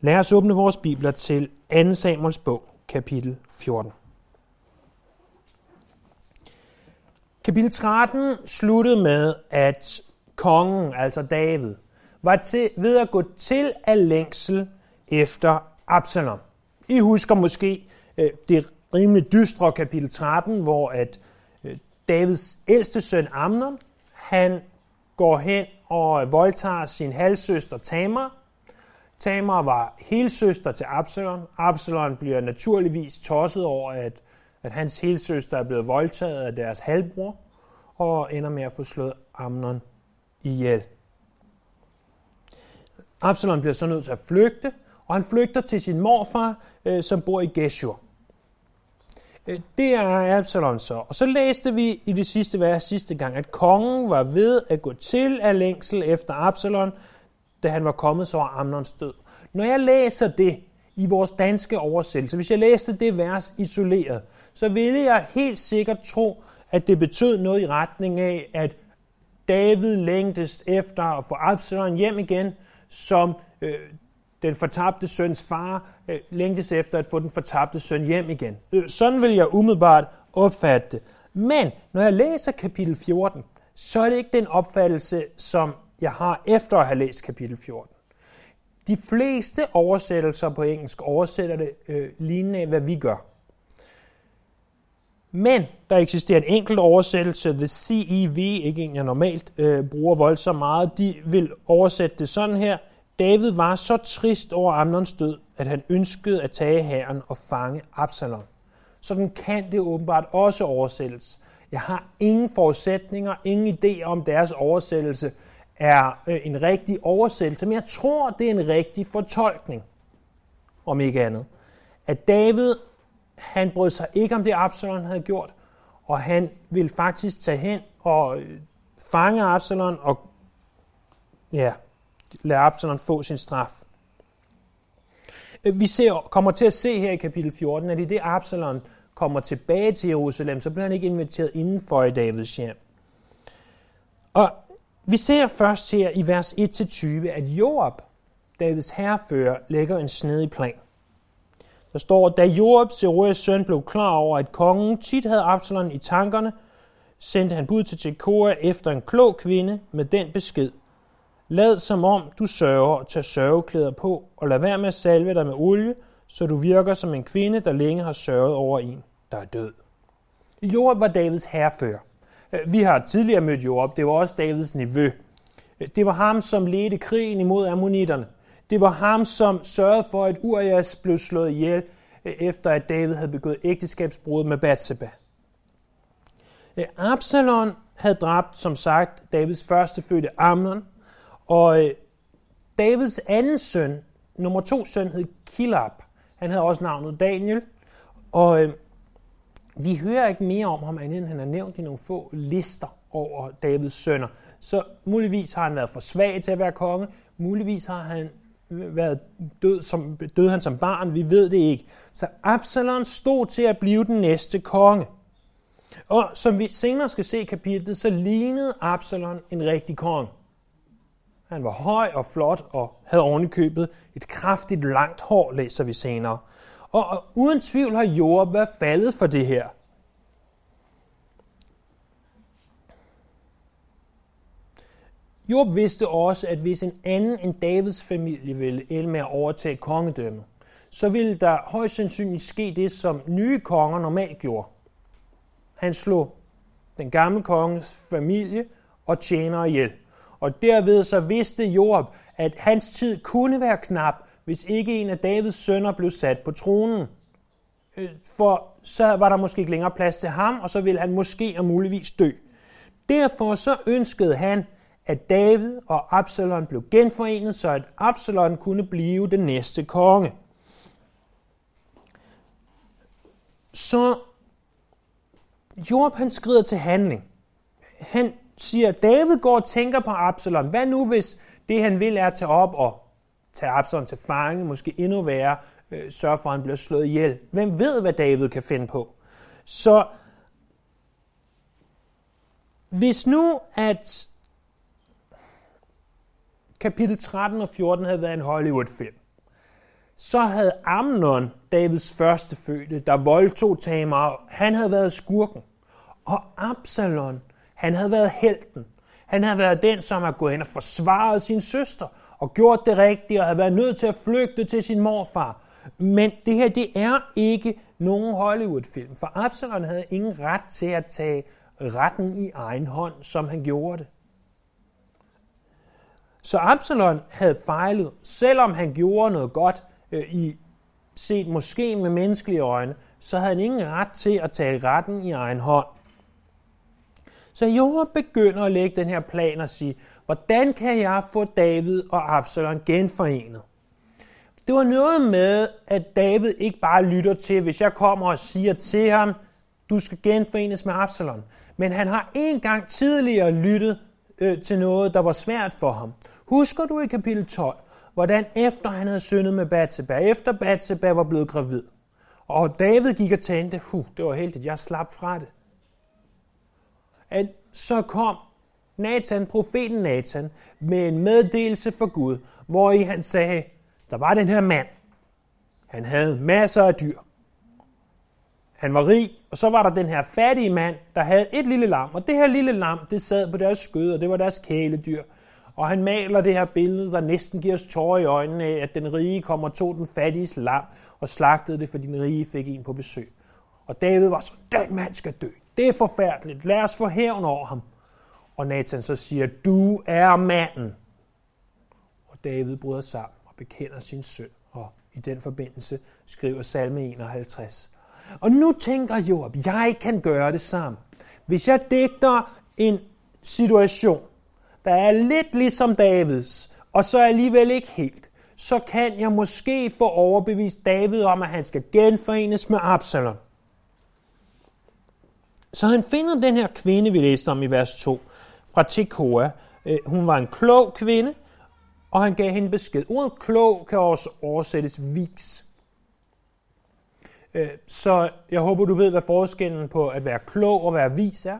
Lad os åbne vores bibler til 2. Samuels bog, kapitel 14. Kapitel 13 sluttede med, at kongen, altså David, var til, ved at gå til af længsel efter Absalom. I husker måske øh, det rimelig dystre kapitel 13, hvor at øh, Davids ældste søn Amnon, han går hen og voldtager sin halvsøster Tamar. Tamar var helsøster til Absalom. Absalom bliver naturligvis tosset over, at, at hans helsøster er blevet voldtaget af deres halvbror, og ender med at få slået Amnon ihjel. Absalom bliver så nødt til at flygte, og han flygter til sin morfar, øh, som bor i Geshur. Øh, det er Absalom så. Og så læste vi i det sidste vers sidste gang, at kongen var ved at gå til af længsel efter Absalom, da han var kommet så var Amnons død. Når jeg læser det i vores danske oversættelse, hvis jeg læste det vers isoleret, så ville jeg helt sikkert tro, at det betød noget i retning af, at David længtes efter at få Absalom hjem igen, som øh, den fortabte søns far øh, længtes efter at få den fortabte søn hjem igen. Øh, sådan vil jeg umiddelbart opfatte det. Men når jeg læser kapitel 14, så er det ikke den opfattelse, som jeg har efter at have læst kapitel 14. De fleste oversættelser på engelsk oversætter det øh, lignende, hvad vi gør. Men der eksisterer en enkelt oversættelse, The CEV, ikke en jeg normalt øh, bruger voldsomt meget, de vil oversætte det sådan her. David var så trist over Amnons død, at han ønskede at tage hæren og fange Absalom. Sådan kan det åbenbart også oversættes. Jeg har ingen forudsætninger, ingen idé om deres oversættelse er øh, en rigtig oversættelse, men jeg tror, det er en rigtig fortolkning, om ikke andet. At David han brød sig ikke om det, Absalon havde gjort, og han ville faktisk tage hen og øh, fange Absalon og ja, lade Absalon få sin straf. Vi ser, kommer til at se her i kapitel 14, at i det Absalon kommer tilbage til Jerusalem, så bliver han ikke inviteret indenfor i Davids hjem. Og vi ser først her i vers 1-20, at Joab, Davids herrefører, lægger en snedig plan. Der står, da Joab, Zeruias søn, blev klar over, at kongen tit havde Absalon i tankerne, sendte han bud til Tekoa efter en klog kvinde med den besked. Lad som om du sørger og tager sørgeklæder på, og lad være med at salve dig med olie, så du virker som en kvinde, der længe har sørget over en, der er død. Joab var Davids herrefører. Øh, vi har tidligere mødt Joab, det var også Davids nevø. Øh, det var ham, som ledte krigen imod ammonitterne. Det var ham, som sørgede for, at Urias blev slået ihjel, øh, efter at David havde begået ægteskabsbrud med Bathsheba. Absalon havde dræbt, som sagt, Davids første fødte Amnon, og Davids anden søn, nummer to søn, hed Kilab. Han havde også navnet Daniel, og vi hører ikke mere om ham, end han er nævnt i nogle få lister over Davids sønner. Så muligvis har han været for svag til at være konge, muligvis har han været død, som, døde han som barn, vi ved det ikke. Så Absalom stod til at blive den næste konge. Og som vi senere skal se i kapitlet, så lignede Absalom en rigtig konge. Han var høj og flot og havde ovenikøbet et kraftigt langt hår, læser vi senere. Og, og uden tvivl har Job været faldet for det her. Job vidste også, at hvis en anden end Davids familie ville ende med at overtage kongedømmet, så ville der højst sandsynligt ske det, som nye konger normalt gjorde. Han slog den gamle konges familie og tjenere ihjel. Og derved så vidste Job, at hans tid kunne være knap, hvis ikke en af Davids sønner blev sat på tronen. Øh, for så var der måske ikke længere plads til ham, og så ville han måske og muligvis dø. Derfor så ønskede han, at David og Absalon blev genforenet, så at Absalon kunne blive den næste konge. Så Job han skrider til handling. Han siger, David går og tænker på Absalon. Hvad nu, hvis det han vil er at tage op og tage Absalom til fange, måske endnu værre, øh, sørge for, at han bliver slået ihjel. Hvem ved, hvad David kan finde på? Så hvis nu, at kapitel 13 og 14 havde været en Hollywood-film, så havde Amnon, Davids første fødte, der voldtog Tamar, han havde været skurken. Og Absalon, han havde været helten. Han havde været den, som har gået hen og forsvaret sin søster og gjort det rigtige og havde været nødt til at flygte til sin morfar. Men det her, det er ikke nogen Hollywood-film, for Absalon havde ingen ret til at tage retten i egen hånd, som han gjorde det. Så Absalon havde fejlet, selvom han gjorde noget godt øh, i set måske med menneskelige øjne, så havde han ingen ret til at tage retten i egen hånd. Så Joab begynder at lægge den her plan og sige, hvordan kan jeg få David og Absalon genforenet? Det var noget med, at David ikke bare lytter til, hvis jeg kommer og siger til ham, du skal genforenes med Absalon. Men han har en gang tidligere lyttet øh, til noget, der var svært for ham. Husker du i kapitel 12, hvordan efter han havde syndet med Batseba, efter Batseba var blevet gravid, og David gik og tænkte, huh, det var heldigt, jeg slap fra det. At så kom Nathan, profeten Nathan, med en meddelelse for Gud, hvor i han sagde, der var den her mand. Han havde masser af dyr. Han var rig, og så var der den her fattige mand, der havde et lille lam, og det her lille lam, det sad på deres skød, og det var deres kæledyr. Og han maler det her billede, der næsten giver os tårer i øjnene af, at den rige kommer og tog den fattiges lam og slagtede det, fordi den rige fik en på besøg. Og David var så, den mand skal dø. Det er forfærdeligt. Lad os få hævn over ham. Og Nathan så siger, du er manden. Og David bryder sammen og bekender sin søn. Og i den forbindelse skriver salme 51. Og nu tænker Job, jeg kan gøre det samme. Hvis jeg digter en situation, der er lidt ligesom Davids, og så alligevel ikke helt, så kan jeg måske få overbevist David om, at han skal genforenes med Absalom. Så han finder den her kvinde, vi læste om i vers 2, fra Tekoa. Øh, hun var en klog kvinde, og han gav hende besked. Ordet klog kan også oversættes vis. Øh, så jeg håber, du ved, hvad forskellen på at være klog og være vis er.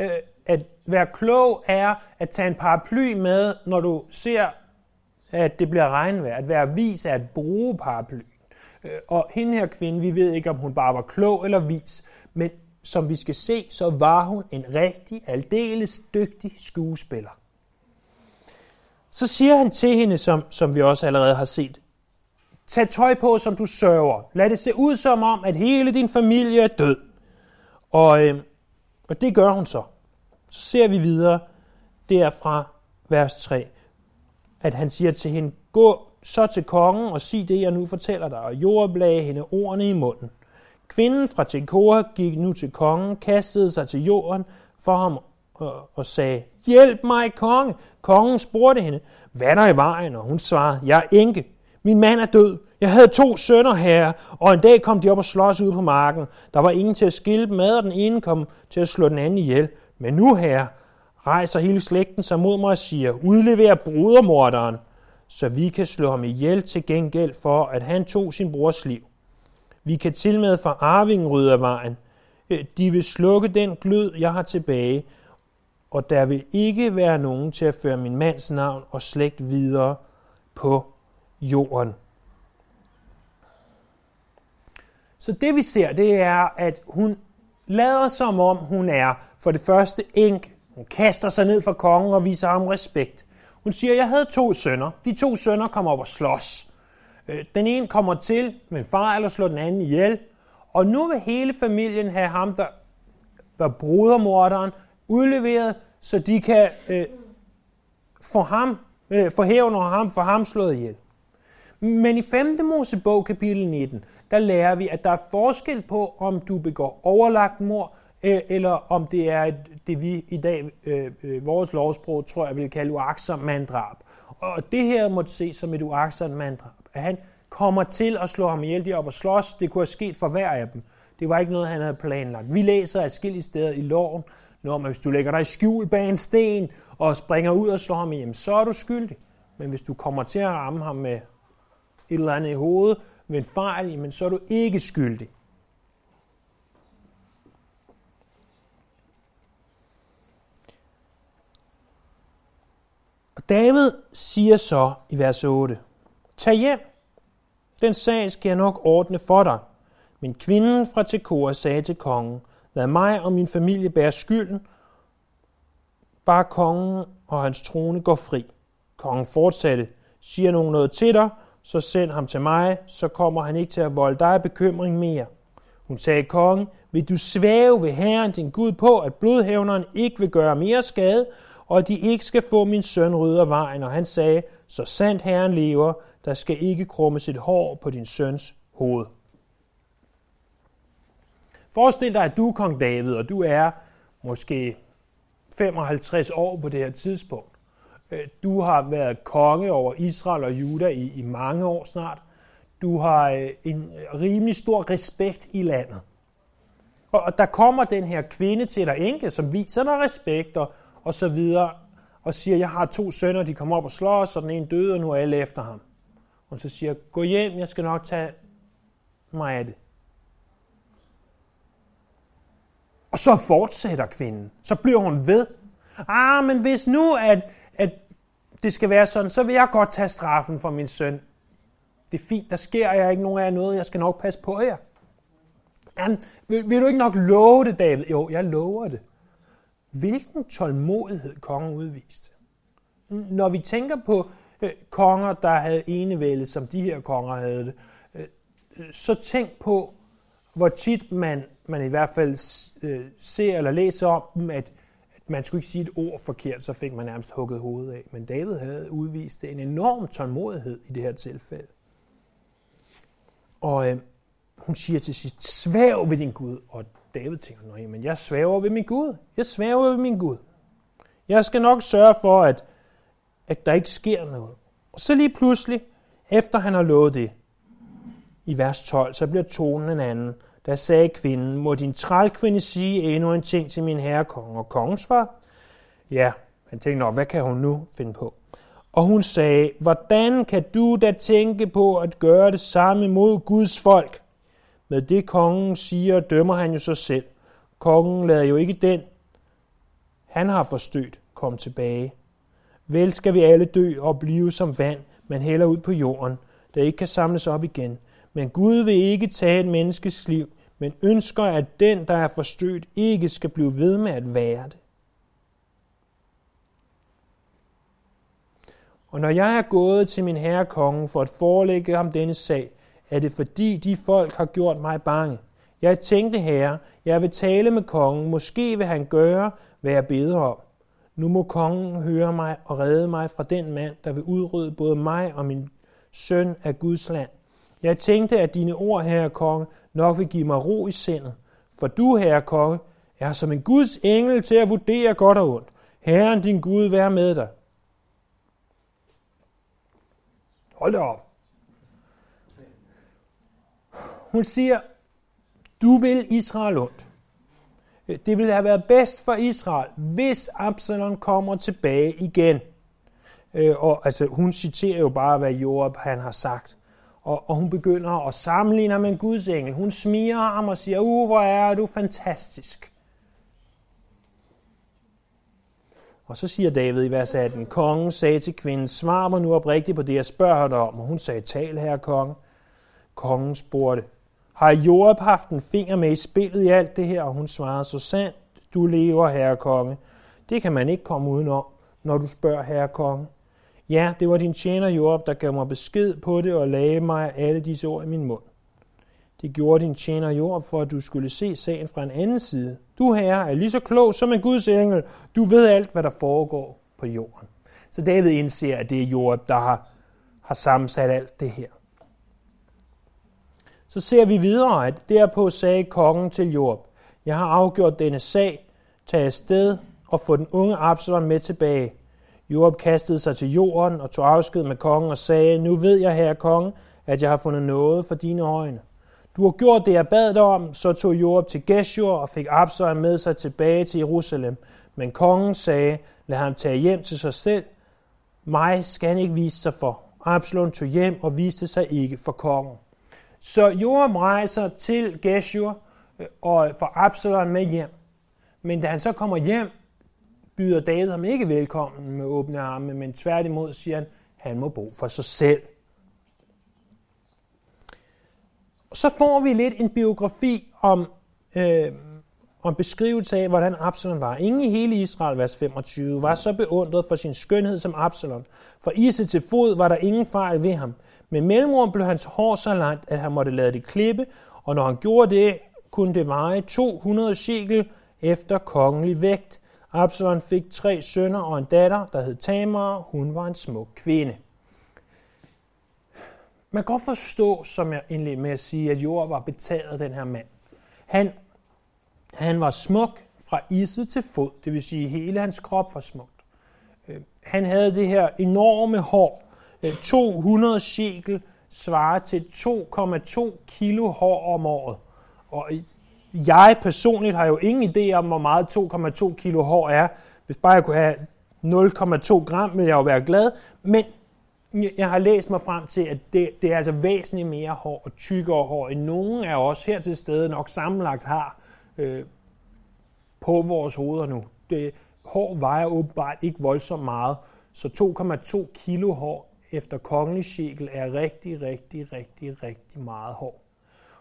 Øh, at være klog er at tage en paraply med, når du ser, at det bliver regnvejr. At være vis er at bruge paraply. Og hende her kvinde, vi ved ikke, om hun bare var klog eller vis, men som vi skal se, så var hun en rigtig, aldeles dygtig skuespiller. Så siger han til hende, som, som vi også allerede har set, tag tøj på, som du sørger. Lad det se ud som om, at hele din familie er død. Og, øh, og det gør hun så. Så ser vi videre derfra vers 3, at han siger til hende, gå så til kongen og sig det, jeg nu fortæller dig, og Joab lagde hende ordene i munden. Kvinden fra Tekoa gik nu til kongen, kastede sig til jorden for ham og, sagde, Hjælp mig, konge! Kongen spurgte hende, hvad er der i vejen? Og hun svarede, jeg er enke. Min mand er død. Jeg havde to sønner her, og en dag kom de op og slås ud på marken. Der var ingen til at skille dem ad, og den ene kom til at slå den anden ihjel. Men nu her rejser hele slægten sig mod mig og siger, udlever brudermorderen, så vi kan slå ham ihjel til gengæld for, at han tog sin brors liv. Vi kan til med fra arvingen rydde af vejen. Øh, de vil slukke den glød, jeg har tilbage, og der vil ikke være nogen til at føre min mands navn og slægt videre på jorden. Så det vi ser, det er, at hun lader som om hun er for det første enk. Hun kaster sig ned for kongen og viser ham respekt. Hun siger, jeg havde to sønner. De to sønner kommer op og slås. Øh, den ene kommer til med far eller slår den anden ihjel, og nu vil hele familien have ham, der var brudermorderen, udleveret, så de kan øh, få ham, øh, få hævn over ham, for ham slået ihjel. Men i 5. Mosebog kapitel 19, der lærer vi, at der er forskel på, om du begår overlagt mor, øh, eller om det er et, det, vi i dag, øh, øh, vores lovsprog, tror jeg, vil kalde uaksom manddrab. Og det her måtte ses som et uaksom manddrab at han kommer til at slå ham ihjel. De op og slås. Det kunne have sket for hver af dem. Det var ikke noget, han havde planlagt. Vi læser skille steder i loven, når man, hvis du lægger dig i skjul bag en sten og springer ud og slår ham ihjel, så er du skyldig. Men hvis du kommer til at ramme ham med et eller andet i hovedet, med en fejl, jamen, så er du ikke skyldig. David siger så i vers 8, Tag hjem, Den sag skal jeg nok ordne for dig. Men kvinden fra Tekoa sagde til kongen, lad mig og min familie bære skylden, bare kongen og hans trone går fri. Kongen fortsatte, siger nogen noget til dig, så send ham til mig, så kommer han ikke til at volde dig bekymring mere. Hun sagde kongen, vil du svæve ved Herren din Gud på, at blodhævneren ikke vil gøre mere skade, og at de ikke skal få min søn rydder vejen. Og han sagde, så sandt Herren lever, der skal ikke krumme sit hår på din søns hoved. Forestil dig, at du er kong David, og du er måske 55 år på det her tidspunkt. Øh, du har været konge over Israel og Juda i, i mange år snart. Du har øh, en rimelig stor respekt i landet. Og, og der kommer den her kvinde til dig, enke, som viser dig respekt og, og så videre, og siger, jeg har to sønner, de kommer op og slår os, og den ene døde, og nu er alle efter ham. Og så siger, gå hjem, jeg skal nok tage mig af det. Og så fortsætter kvinden. Så bliver hun ved. Ah, men hvis nu, at, at det skal være sådan, så vil jeg godt tage straffen for min søn. Det er fint, der sker jeg ikke nogen af noget, jeg skal nok passe på jer. Jamen, vil, vil du ikke nok love det, David? Jo, jeg lover det. Hvilken tålmodighed kongen udviste. Når vi tænker på øh, konger, der havde enevælde, som de her konger havde det, øh, så tænk på, hvor tit man, man i hvert fald øh, ser eller læser om dem, at, at man skulle ikke sige et ord forkert, så fik man nærmest hugget hovedet af. Men David havde udvist en enorm tålmodighed i det her tilfælde. Og øh, hun siger til sit, svæv ved din Gud. Og David tænker, nej, men jeg svæver ved min Gud. Jeg svæver ved min Gud. Jeg skal nok sørge for, at, at der ikke sker noget. Og så lige pludselig, efter han har lovet det, i vers 12, så bliver tonen en anden. Der sagde kvinden, må din trælkvinde sige endnu en ting til min herre konge. Og kongen svar, ja, han tænkte, Nå, hvad kan hun nu finde på? Og hun sagde, hvordan kan du da tænke på at gøre det samme mod Guds folk? Med det kongen siger, dømmer han jo sig selv. Kongen lader jo ikke den, han har forstødt, komme tilbage. Vel skal vi alle dø og blive som vand, man hælder ud på jorden, der ikke kan samles op igen. Men Gud vil ikke tage et menneskes liv, men ønsker, at den, der er forstødt, ikke skal blive ved med at være det. Og når jeg er gået til min herre kongen for at forelægge ham denne sag, er det fordi de folk har gjort mig bange. Jeg tænkte, herre, jeg vil tale med kongen, måske vil han gøre, hvad jeg beder om. Nu må kongen høre mig og redde mig fra den mand, der vil udrydde både mig og min søn af Guds land. Jeg tænkte, at dine ord, herre konge, nok vil give mig ro i sindet. For du, herre konge, er som en Guds engel til at vurdere godt og ondt. Herren din Gud vær med dig. Hold da op. Hun siger, du vil Israel ondt. Øh, det ville have været bedst for Israel, hvis Absalom kommer tilbage igen. Øh, og altså, hun citerer jo bare, hvad Joab han har sagt. Og, og hun begynder at sammenligne ham med en Guds engel. Hun smiger ham og siger, uh, hvor er du fantastisk. Og så siger David i vers 18, kongen sagde til kvinden, svar mig nu oprigtigt på det, jeg spørger dig om. Og hun sagde, tal her, konge. Kongen spurgte, har Joab haft en finger med i spillet i alt det her? Og hun svarede, så sandt du lever, herre konge. Det kan man ikke komme udenom, når du spørger, herre konge. Ja, det var din tjener Joab, der gav mig besked på det og lagde mig alle disse ord i min mund. Det gjorde din tjener Joab, for at du skulle se sagen fra en anden side. Du, herre, er lige så klog som en Guds engel. Du ved alt, hvad der foregår på jorden. Så David indser, at det er Joab, der har, har sammensat alt det her. Så ser vi videre, at derpå sagde kongen til Job, jeg har afgjort denne sag, tag afsted og få den unge Absalom med tilbage. Job kastede sig til jorden og tog afsked med kongen og sagde, nu ved jeg, herre konge, at jeg har fundet noget for dine øjne. Du har gjort det, jeg bad dig om, så tog Job til Geshur og fik Absalom med sig tilbage til Jerusalem. Men kongen sagde, lad ham tage hjem til sig selv. Mig skal han ikke vise sig for. Absalom tog hjem og viste sig ikke for kongen. Så Joram rejser til Geshur øh, og får Absalom med hjem. Men da han så kommer hjem, byder David ham ikke velkommen med åbne arme, men tværtimod siger han, han må bo for sig selv. Så får vi lidt en biografi om, øh, om beskrivelse af, hvordan Absalom var. Ingen i hele Israel, vers 25, var så beundret for sin skønhed som Absalom. For iset til fod var der ingen fejl ved ham. Men mellemrum blev hans hår så langt, at han måtte lade det klippe, og når han gjorde det, kunne det veje 200 shekel efter kongelig vægt. Absalon fik tre sønner og en datter, der hed Tamar. Hun var en smuk kvinde. Man kan godt forstå, som jeg indledte med at sige, at jord var betaget af den her mand. Han, han var smuk fra isse til fod, det vil sige, hele hans krop var smukt. Øh, han havde det her enorme hår, Øh, 200 shekel svarer til 2,2 kilo hår om året. Og jeg personligt har jo ingen idé om, hvor meget 2,2 kilo hår er. Hvis bare jeg kunne have 0,2 gram, ville jeg jo være glad. Men jeg har læst mig frem til, at det, det er altså væsentligt mere hår og tykkere hår, end nogen af os her til stede nok sammenlagt har øh, på vores hoveder nu. Det, hår vejer åbenbart ikke voldsomt meget, så 2,2 kilo hår efter kongelig skikkel er rigtig, rigtig, rigtig, rigtig meget hår.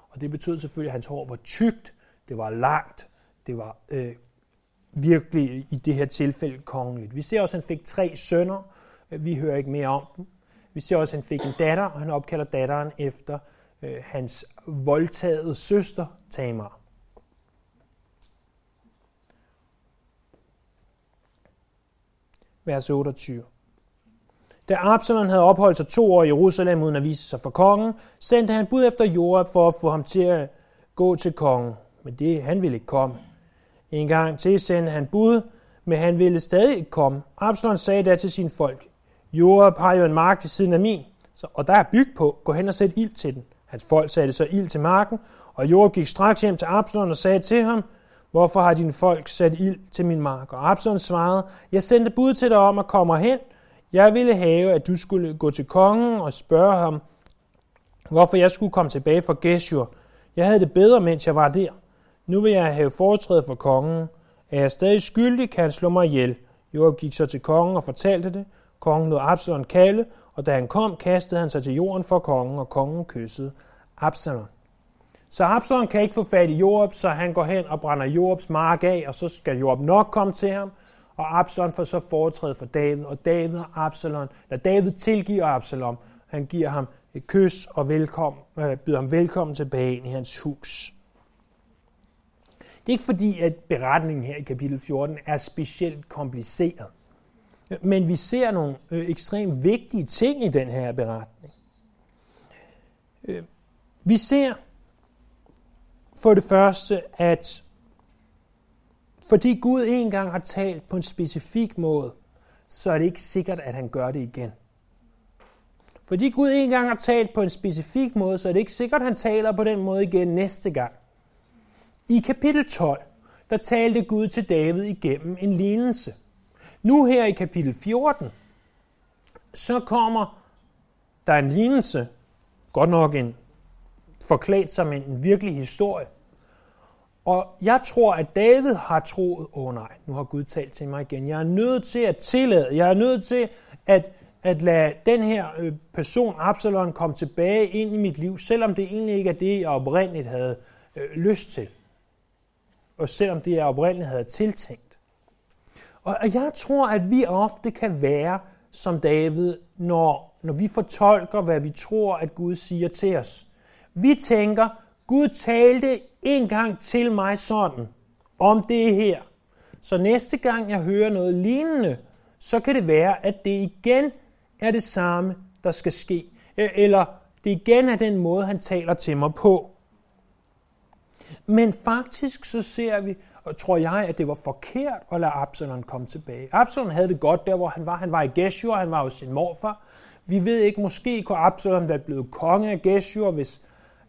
Og det betød selvfølgelig, at hans hår var tykt, det var langt, det var øh, virkelig i det her tilfælde kongeligt. Vi ser også, at han fik tre sønner. Vi hører ikke mere om dem. Vi ser også, at han fik en datter, og han opkalder datteren efter øh, hans voldtagede søster Tamar. Vers 28. Da Absalom havde opholdt sig to år i Jerusalem uden at vise sig for kongen, sendte han bud efter Joab for at få ham til at gå til kongen. Men det, han ville ikke komme. En gang til sendte han bud, men han ville stadig ikke komme. Absalom sagde da til sine folk, Joab har jo en mark til siden af min, så, og der er byg på. Gå hen og sæt ild til den. Hans folk satte så ild til marken, og Joab gik straks hjem til Absalom og sagde til ham, Hvorfor har dine folk sat ild til min mark? Og Absalom svarede, Jeg sendte bud til dig om at komme hen, jeg ville have, at du skulle gå til kongen og spørge ham, hvorfor jeg skulle komme tilbage fra Geshur. Jeg havde det bedre, mens jeg var der. Nu vil jeg have foretræde for kongen. Er jeg stadig skyldig, kan han slå mig ihjel. Joab gik så til kongen og fortalte det. Kongen lod Absalom kalde, og da han kom, kastede han sig til jorden for kongen, og kongen kyssede Absalom. Så Absalom kan ikke få fat i Joab, så han går hen og brænder Joabs mark af, og så skal Joab nok komme til ham, og Absalom får så foretræde for David, og David og Absalom, da David tilgiver Absalom, han giver ham et kys og velkommen, øh, byder ham velkommen tilbage ind i hans hus. Det er ikke fordi, at beretningen her i kapitel 14 er specielt kompliceret. Men vi ser nogle øh, ekstremt vigtige ting i den her beretning. Øh, vi ser for det første, at fordi Gud engang har talt på en specifik måde, så er det ikke sikkert, at han gør det igen. Fordi Gud engang har talt på en specifik måde, så er det ikke sikkert, at han taler på den måde igen næste gang. I kapitel 12, der talte Gud til David igennem en lignelse. Nu her i kapitel 14, så kommer der en lignelse, godt nok en forklædt som en virkelig historie, og jeg tror, at David har troet, åh oh nej, nu har Gud talt til mig igen. Jeg er nødt til at tillade, jeg er nødt til at, at lade den her øh, person, Absalom, komme tilbage ind i mit liv, selvom det egentlig ikke er det, jeg oprindeligt havde øh, lyst til. Og selvom det, jeg oprindeligt havde tiltænkt. Og jeg tror, at vi ofte kan være som David, når, når vi fortolker, hvad vi tror, at Gud siger til os. Vi tænker, Gud talte en gang til mig sådan om det her. Så næste gang jeg hører noget lignende, så kan det være, at det igen er det samme, der skal ske. Eller det igen er den måde, han taler til mig på. Men faktisk så ser vi, og tror jeg, at det var forkert at lade Absalom komme tilbage. Absalom havde det godt der, hvor han var. Han var i Geshur, han var hos sin morfar. Vi ved ikke, måske kunne Absalom være blevet konge af Geshur, hvis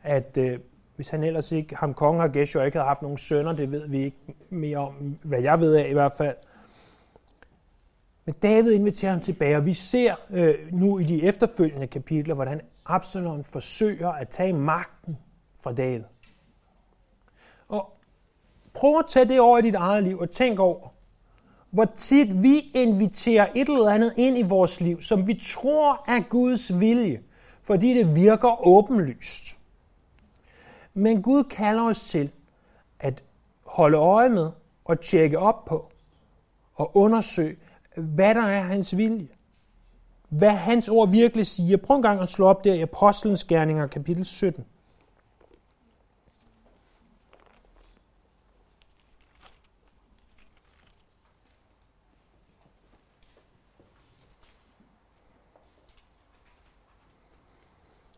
at øh, hvis han ellers ikke, ham kongen og Geshur ikke havde haft nogen sønner, det ved vi ikke mere om, hvad jeg ved af i hvert fald. Men David inviterer ham tilbage, og vi ser øh, nu i de efterfølgende kapitler, hvordan Absalom forsøger at tage magten fra David. Og prøv at tage det over i dit eget liv og tænk over, hvor tit vi inviterer et eller andet ind i vores liv, som vi tror er Guds vilje, fordi det virker åbenlyst. Men Gud kalder os til at holde øje med og tjekke op på og undersøge, hvad der er hans vilje. Hvad hans ord virkelig siger. Prøv en gang at slå op der i Apostlenes Gerninger, kapitel 17.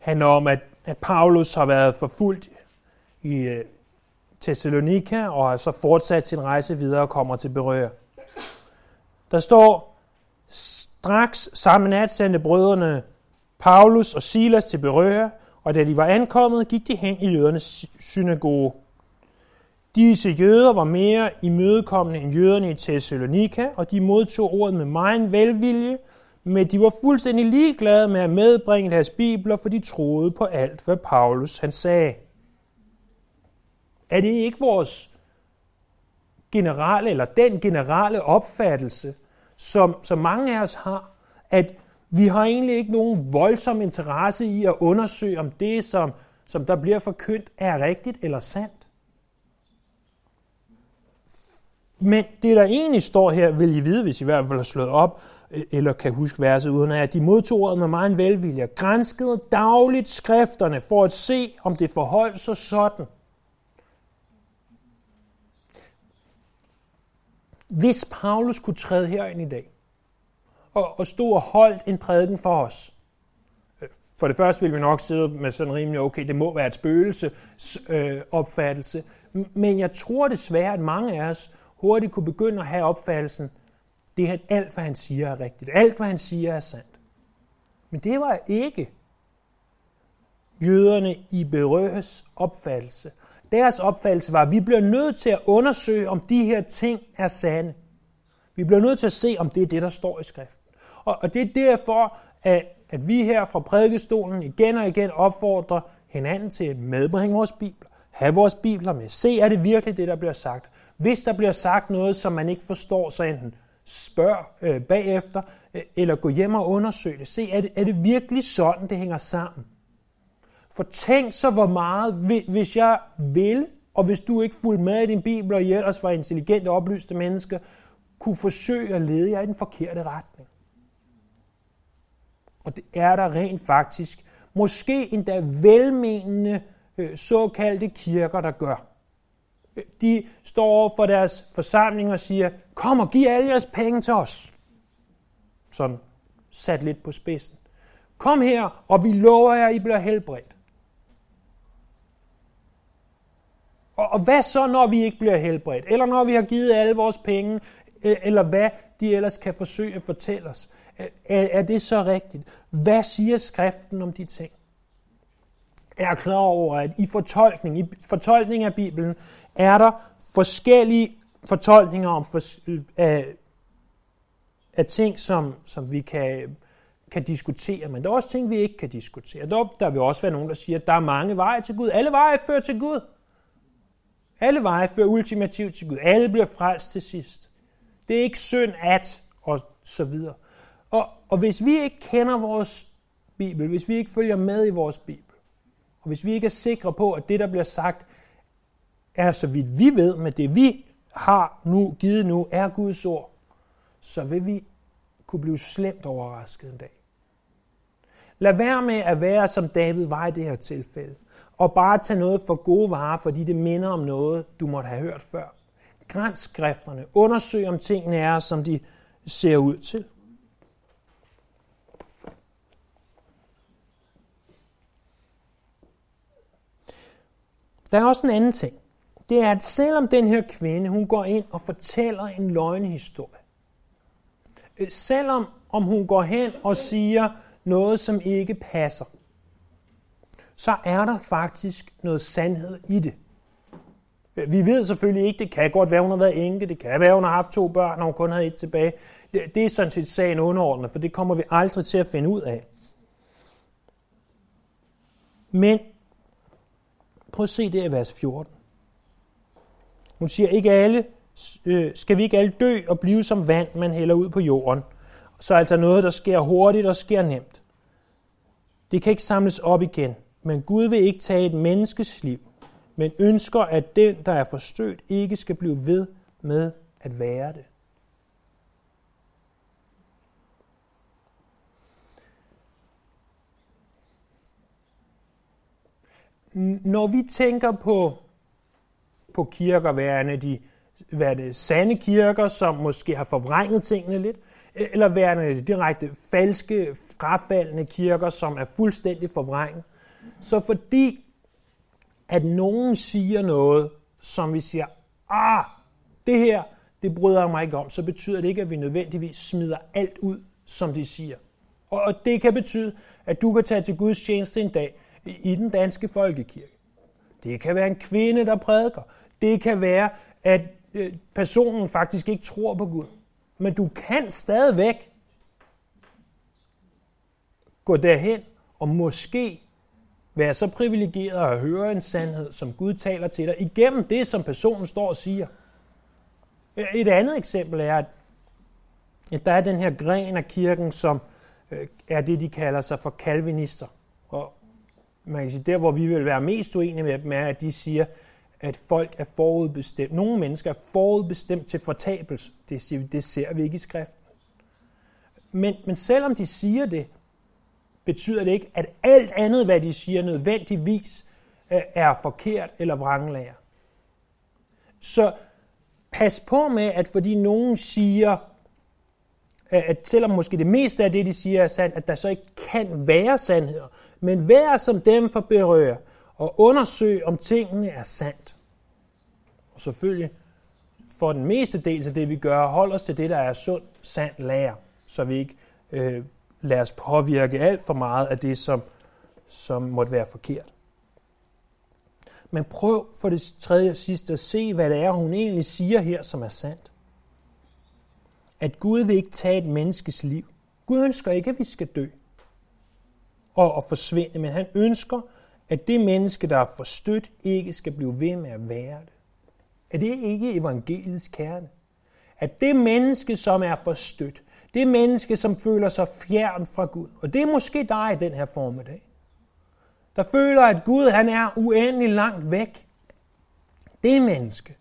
handler om, at, at Paulus har været forfulgt i øh, Thessalonika og har så fortsat sin rejse videre og kommer til Berøa. Der står, straks samme nat sendte brødrene Paulus og Silas til Berøa, og da de var ankommet, gik de hen i jødernes synagoge. Disse jøder var mere imødekommende end jøderne i Thessalonika, og de modtog ordet med meget velvilje, men de var fuldstændig ligeglade med at medbringe deres bibler, for de troede på alt, hvad Paulus han sagde. Er det ikke vores generelle, eller den generelle opfattelse, som, som mange af os har, at vi har egentlig ikke nogen voldsom interesse i at undersøge, om det, som, som der bliver forkyndt, er rigtigt eller sandt? Men det, der egentlig står her, vil I vide, hvis I i hvert fald har slået op, øh, eller kan huske verset uden at de modtog ordet med meget velvilje, granskede dagligt skrifterne for at se, om det forholdt sig sådan. Hvis Paulus kunne træde herind i dag, og, og stå og holdt en prædiken for os, øh, for det første vil vi nok sidde med sådan rimelig, okay, det må være et spøgelse øh, opfattelse, men jeg tror desværre, at mange af os hurtigt kunne begynde at have opfattelsen, det er, alt, hvad han siger, er rigtigt. Alt, hvad han siger, er sandt. Men det var ikke jøderne i Berøhes opfattelse. Deres opfattelse var, at vi bliver nødt til at undersøge, om de her ting er sande. Vi bliver nødt til at se, om det er det, der står i skriften. Og, og det er derfor, at, at vi her fra prædikestolen igen og igen opfordrer hinanden til at medbringe vores bibler. Have vores bibler med. Se, er det virkelig det, der bliver sagt? Hvis der bliver sagt noget, som man ikke forstår, så enten spørg øh, bagefter, øh, eller gå hjem og undersøg det. Se, er det, er det virkelig sådan, det hænger sammen? For tænk så, hvor meget, hvis jeg vil, og hvis du ikke fulgte med i din bibel, og I ellers var intelligente og oplyste mennesker, kunne forsøge at lede jer i den forkerte retning. Og det er der rent faktisk, måske endda velmenende øh, såkaldte kirker, der gør de står over for deres forsamling og siger, kom og giv alle jeres penge til os. Sådan sat lidt på spidsen. Kom her, og vi lover jer, at I bliver helbredt. Og, og hvad så, når vi ikke bliver helbredt? Eller når vi har givet alle vores penge? Eller hvad de ellers kan forsøge at fortælle os? Er, er det så rigtigt? Hvad siger skriften om de ting? er klar over, at i fortolkning, i fortolkning af Bibelen, er der forskellige fortolkninger om for, øh, af, af ting, som, som vi kan, kan diskutere, men der er også ting, vi ikke kan diskutere. Der, der vil også være nogen, der siger, at der er mange veje til Gud. Alle veje fører til Gud. Alle veje fører ultimativt til Gud. Alle bliver frelst til sidst. Det er ikke synd at, og så videre. Og, og hvis vi ikke kender vores Bibel, hvis vi ikke følger med i vores Bibel, og hvis vi ikke er sikre på, at det, der bliver sagt, er så vidt vi ved med det, vi har nu givet nu, er Guds ord, så vil vi kunne blive slemt overrasket en dag. Lad være med at være som David var i det her tilfælde, og bare tage noget for gode varer, fordi det minder om noget, du måtte have hørt før. Græns skrifterne. Undersøg, om tingene er, som de ser ud til. Der er også en anden ting det er, at selvom den her kvinde, hun går ind og fortæller en løgnehistorie, øh, selvom om hun går hen og siger noget, som ikke passer, så er der faktisk noget sandhed i det. Vi ved selvfølgelig ikke, det kan godt være, hun har været enke, det kan være, hun har haft to børn, og hun kun havde et tilbage. Det, det er sådan set sagen underordnet, for det kommer vi aldrig til at finde ud af. Men prøv at se det i vers 14. Hun siger, ikke alle, øh, skal vi ikke alle dø og blive som vand, man hælder ud på jorden. Så altså noget, der sker hurtigt og sker nemt. Det kan ikke samles op igen, men Gud vil ikke tage et menneskes liv. men ønsker, at den, der er forstødt, ikke skal blive ved med at være det. Når vi tænker på, på kirker værende de hvad det, sande kirker, som måske har forvrænget tingene lidt, eller værende de direkte falske, frafaldende kirker, som er fuldstændig forvrænget, så fordi at nogen siger noget, som vi siger, ah, det her, det bryder jeg mig ikke om, så betyder det ikke, at vi nødvendigvis smider alt ud, som de siger. Og det kan betyde, at du kan tage til Guds tjeneste en dag i den danske folkekirke. Det kan være en kvinde, der prædiker. Det kan være, at øh, personen faktisk ikke tror på Gud. Men du kan stadigvæk gå derhen og måske være så privilegeret at høre en sandhed, som Gud taler til dig, igennem det, som personen står og siger. Et andet eksempel er, at der er den her gren af kirken, som øh, er det, de kalder sig for kalvinister. Og man kan sige, der hvor vi vil være mest uenige med dem, er, at de siger, at folk er forudbestemt. Nogle mennesker er forudbestemt til fortabelse. Det, siger, det ser vi ikke i skriften. Men, men selvom de siger det, betyder det ikke, at alt andet, hvad de siger, nødvendigvis øh, er forkert eller vranglærer. Så pas på med, at fordi nogen siger, øh, at selvom måske det meste af det, de siger er sandt, at der så ikke kan være sandheder. Men vær som dem for berører, og undersøg, om tingene er sandt. Og selvfølgelig, for den meste del af det, vi gør, hold os til det, der er sund, sand lære, så vi ikke øh, lade os påvirke alt for meget af det, som, som måtte være forkert. Men prøv for det tredje og sidste at se, hvad det er, hun egentlig siger her, som er sandt. At Gud vil ikke tage et menneskes liv. Gud ønsker ikke, at vi skal dø og, og forsvinde, men han ønsker, at det menneske, der er forstødt, ikke skal blive ved med at være det. Er det ikke evangeliets kerne? At det menneske, som er forstødt, det menneske, som føler sig fjern fra Gud, og det er måske dig i den her formiddag, der føler, at Gud han er uendelig langt væk. Det menneske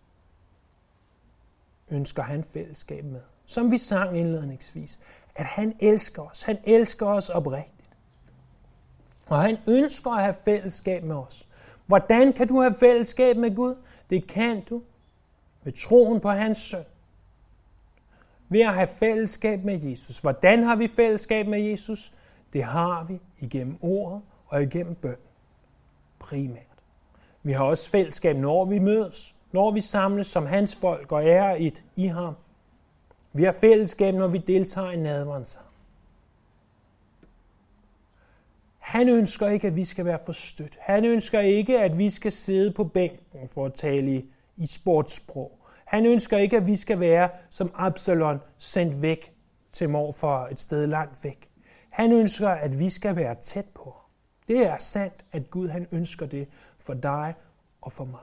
ønsker han fællesskab med. Som vi sang indledningsvis, at han elsker os. Han elsker os oprigtigt. Og han ønsker at have fællesskab med os. Hvordan kan du have fællesskab med Gud? Det kan du ved troen på hans søn. Ved at have fællesskab med Jesus. Hvordan har vi fællesskab med Jesus? Det har vi igennem ordet og igennem bøn. Primært. Vi har også fællesskab, når vi mødes, når vi samles som hans folk og er et i ham. Vi har fællesskab, når vi deltager i nadveren sammen. Han ønsker ikke, at vi skal være forstødt. Han ønsker ikke, at vi skal sidde på bænken for at tale i, i sportssprog. Han ønsker ikke, at vi skal være som Absalon sendt væk til mor for et sted langt væk. Han ønsker, at vi skal være tæt på. Det er sandt, at Gud han ønsker det for dig og for mig.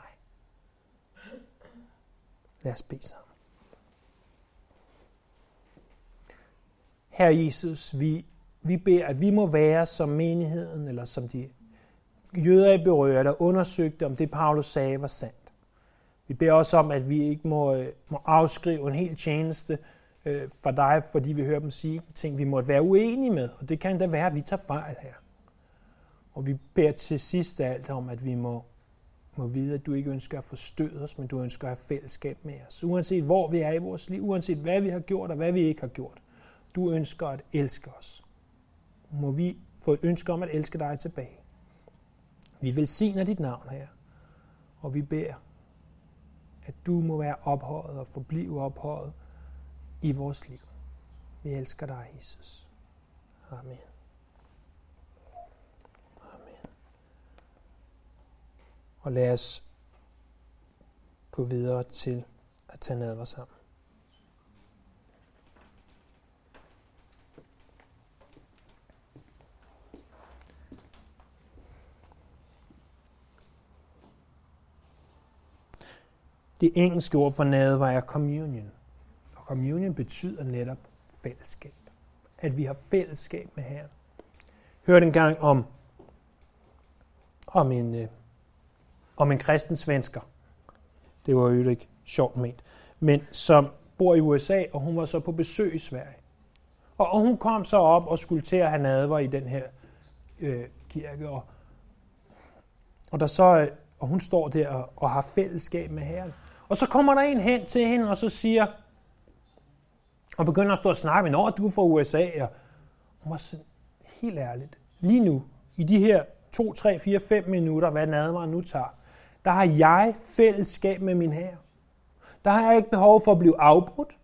Lad os bede sammen. Herre Jesus, vi, vi beder, at vi må være som menigheden, eller som de jøder i berører, der undersøgte, om det Paulus sagde var sandt. Vi beder også om, at vi ikke må, øh, må afskrive en hel tjeneste øh, for dig, fordi vi hører dem sige ting, vi måtte være uenige med. Og det kan da være, at vi tager fejl her. Og vi beder til sidst af alt om, at vi må, må vide, at du ikke ønsker at forstøde os, men du ønsker at have fællesskab med os. Uanset hvor vi er i vores liv, uanset hvad vi har gjort og hvad vi ikke har gjort. Du ønsker at elske os. Må vi få et ønske om at elske dig tilbage. Vi velsigner dit navn her, og vi beder, at du må være ophøjet og forblive ophøjet i vores liv. Vi elsker dig, Jesus. Amen. Amen. Og lad os gå videre til at tage nadver sammen. Det engelske ord for nadver er communion. Og communion betyder netop fællesskab. At vi har fællesskab med Herren. Hørte en gang om, om en, øh, om en kristen svensker. Det var jo ikke sjovt ment. Men som bor i USA, og hun var så på besøg i Sverige. Og, og hun kom så op og skulle til at have nadver i den her øh, kirke. Og, og, der så, øh, og hun står der og, og har fællesskab med Herren. Og så kommer der en hen til hende, og så siger, og begynder at stå og snakke med, at du er fra USA. Og hun var sådan, helt ærligt, lige nu, i de her 2, 3, 4, 5 minutter, hvad nadveren nu tager, der har jeg fællesskab med min herre. Der har jeg ikke behov for at blive afbrudt.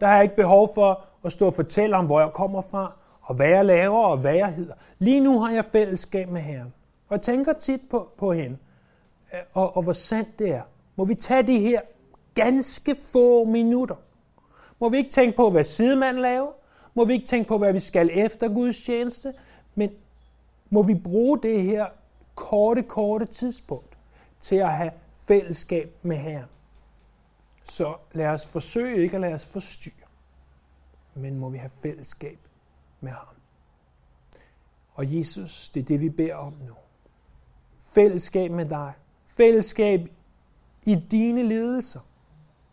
Der har jeg ikke behov for at stå og fortælle om, hvor jeg kommer fra, og hvad jeg laver, og hvad jeg hedder. Lige nu har jeg fællesskab med Herren. Og jeg tænker tit på, på hende, og, og hvor sandt det er. Må vi tage de her ganske få minutter. Må vi ikke tænke på, hvad sidemanden laver? Må vi ikke tænke på, hvad vi skal efter Guds tjeneste? Men må vi bruge det her korte, korte tidspunkt til at have fællesskab med Herren. Så lad os forsøge ikke at lade os forstyrre, men må vi have fællesskab med ham. Og Jesus, det er det, vi beder om nu. Fællesskab med dig. Fællesskab i dine lidelser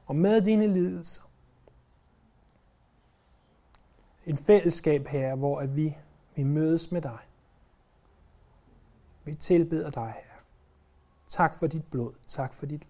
og med dine lidelser. En fællesskab her, hvor at vi, vi mødes med dig. Vi tilbeder dig, her. Tak for dit blod. Tak for dit